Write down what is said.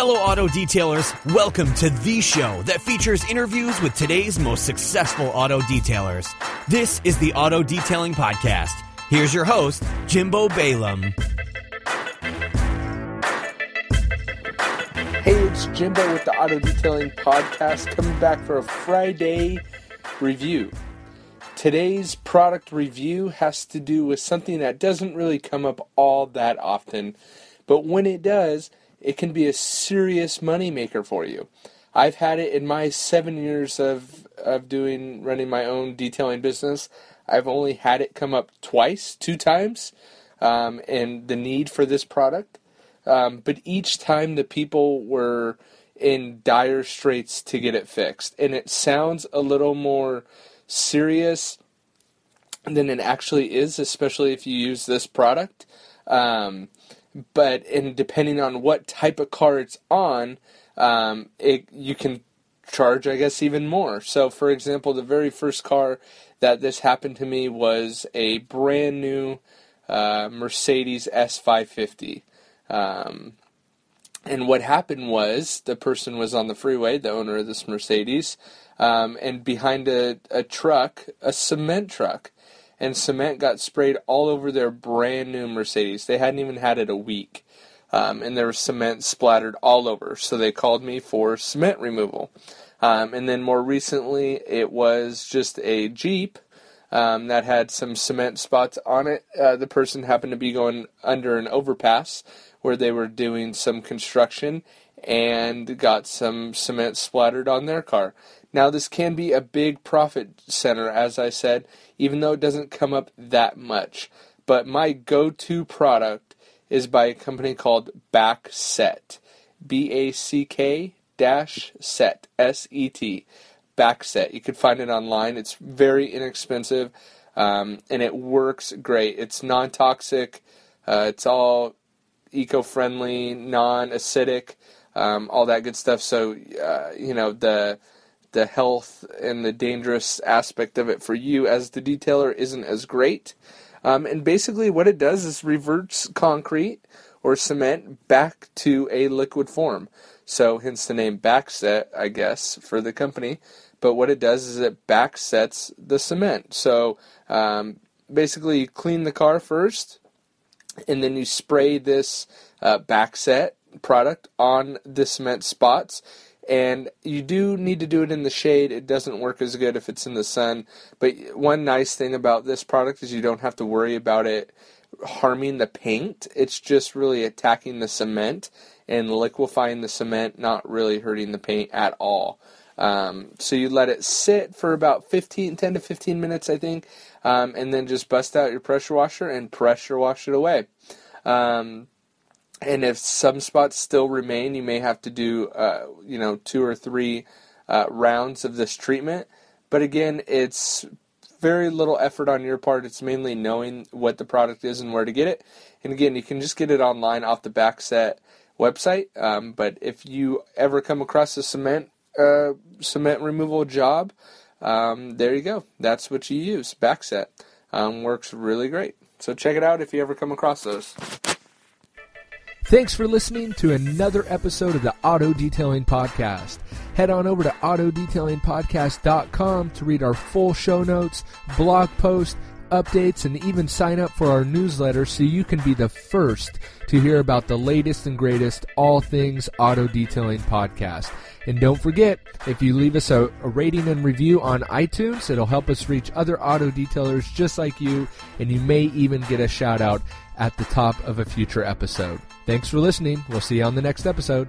Fellow auto detailers, welcome to the show that features interviews with today's most successful auto detailers. This is the Auto Detailing Podcast. Here's your host, Jimbo Balaam. Hey, it's Jimbo with the Auto Detailing Podcast coming back for a Friday review. Today's product review has to do with something that doesn't really come up all that often, but when it does, it can be a serious moneymaker for you. I've had it in my seven years of, of doing running my own detailing business. I've only had it come up twice, two times, um, and the need for this product. Um, but each time the people were in dire straits to get it fixed. And it sounds a little more serious than it actually is, especially if you use this product. Um, but and depending on what type of car it's on, um, it you can charge, I guess, even more. So, for example, the very first car that this happened to me was a brand new uh, Mercedes S550. Um, and what happened was the person was on the freeway, the owner of this Mercedes, um, and behind a, a truck, a cement truck, and cement got sprayed all over their brand new Mercedes. They hadn't even had it a week. Um, and there was cement splattered all over. So they called me for cement removal. Um, and then more recently, it was just a Jeep um, that had some cement spots on it. Uh, the person happened to be going under an overpass where they were doing some construction and got some cement splattered on their car. Now, this can be a big profit center, as I said, even though it doesn't come up that much. But my go to product is by a company called Backset. B A C K dash set. S E T. Backset. You can find it online. It's very inexpensive um, and it works great. It's non toxic, uh, it's all eco friendly, non acidic, um, all that good stuff. So, uh, you know, the the health and the dangerous aspect of it for you as the detailer isn't as great. Um, and basically, what it does is reverts concrete or cement back to a liquid form. So, hence the name Backset, I guess, for the company. But what it does is it backsets the cement. So, um, basically, you clean the car first, and then you spray this uh, backset product on the cement spots and you do need to do it in the shade. It doesn't work as good if it's in the sun. But one nice thing about this product is you don't have to worry about it harming the paint. It's just really attacking the cement and liquefying the cement, not really hurting the paint at all. Um, so you let it sit for about 15, 10 to 15 minutes, I think, um, and then just bust out your pressure washer and pressure wash it away. Um, and if some spots still remain, you may have to do, uh, you know, two or three uh, rounds of this treatment. But again, it's very little effort on your part. It's mainly knowing what the product is and where to get it. And again, you can just get it online off the Backset website. Um, but if you ever come across a cement uh, cement removal job, um, there you go. That's what you use. Backset um, works really great. So check it out if you ever come across those. Thanks for listening to another episode of the Auto Detailing Podcast. Head on over to autodetailingpodcast.com to read our full show notes, blog post, updates, and even sign up for our newsletter so you can be the first to hear about the latest and greatest all things auto detailing podcast. And don't forget, if you leave us a, a, rating and review on iTunes, it'll help us reach other auto detailers just like you, and you may even get a shout out at the top of a future episode. Thanks for listening. We'll see you on the next episode.